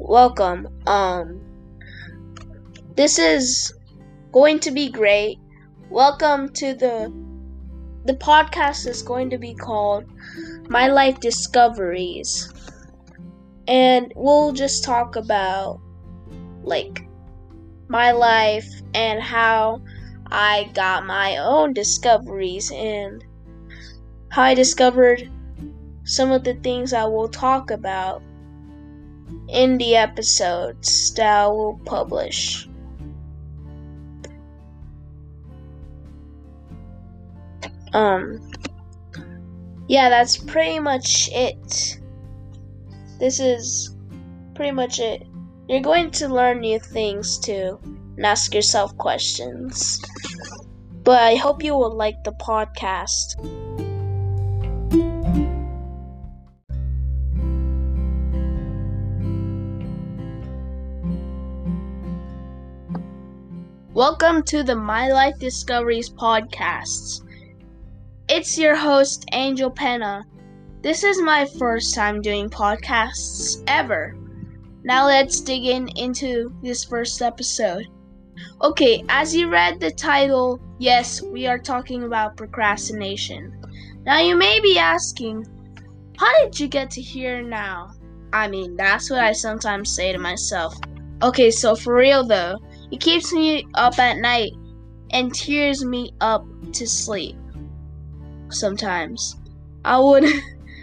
welcome. Um, this is going to be great. Welcome to the the podcast is going to be called My Life Discoveries. And we'll just talk about like my life and how I got my own discoveries and how I discovered some of the things I will talk about in the episodes that I will publish. Um, yeah, that's pretty much it. This is pretty much it. You're going to learn new things too and ask yourself questions. But I hope you will like the podcast. Welcome to the My Life Discoveries podcasts. It's your host, Angel Penna. This is my first time doing podcasts ever. Now let's dig in into this first episode. Okay, as you read the title, yes, we are talking about procrastination. Now you may be asking, how did you get to here now? I mean, that's what I sometimes say to myself. Okay, so for real though, it keeps me up at night and tears me up to sleep. Sometimes I would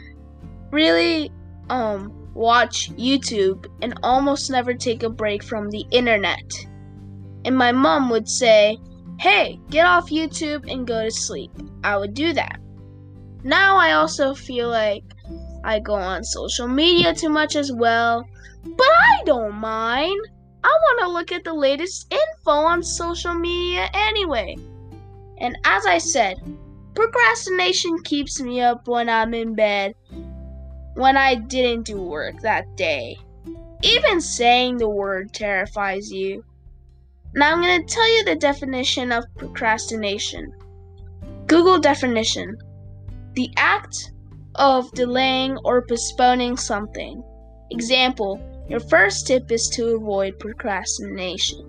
really um watch YouTube and almost never take a break from the internet. And my mom would say, "Hey, get off YouTube and go to sleep." I would do that. Now I also feel like I go on social media too much as well, but I don't mind. I want to look at the latest info on social media anyway. And as I said, procrastination keeps me up when I'm in bed when I didn't do work that day. Even saying the word terrifies you. Now I'm going to tell you the definition of procrastination. Google definition the act of delaying or postponing something. Example your first tip is to avoid procrastination.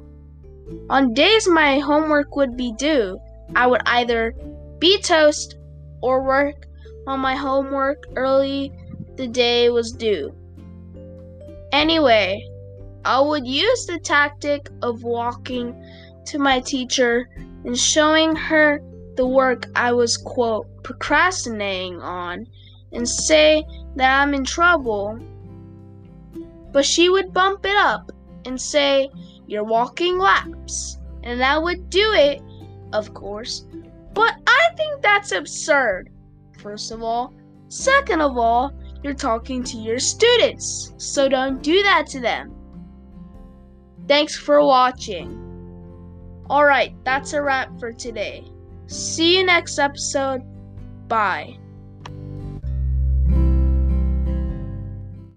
On days my homework would be due, I would either be toast or work on my homework early the day was due. Anyway, I would use the tactic of walking to my teacher and showing her the work I was, quote, procrastinating on and say that I'm in trouble but she would bump it up and say, You're walking laps. And that would do it, of course. But I think that's absurd, first of all. Second of all, you're talking to your students, so don't do that to them. Thanks for watching. Alright, that's a wrap for today. See you next episode. Bye.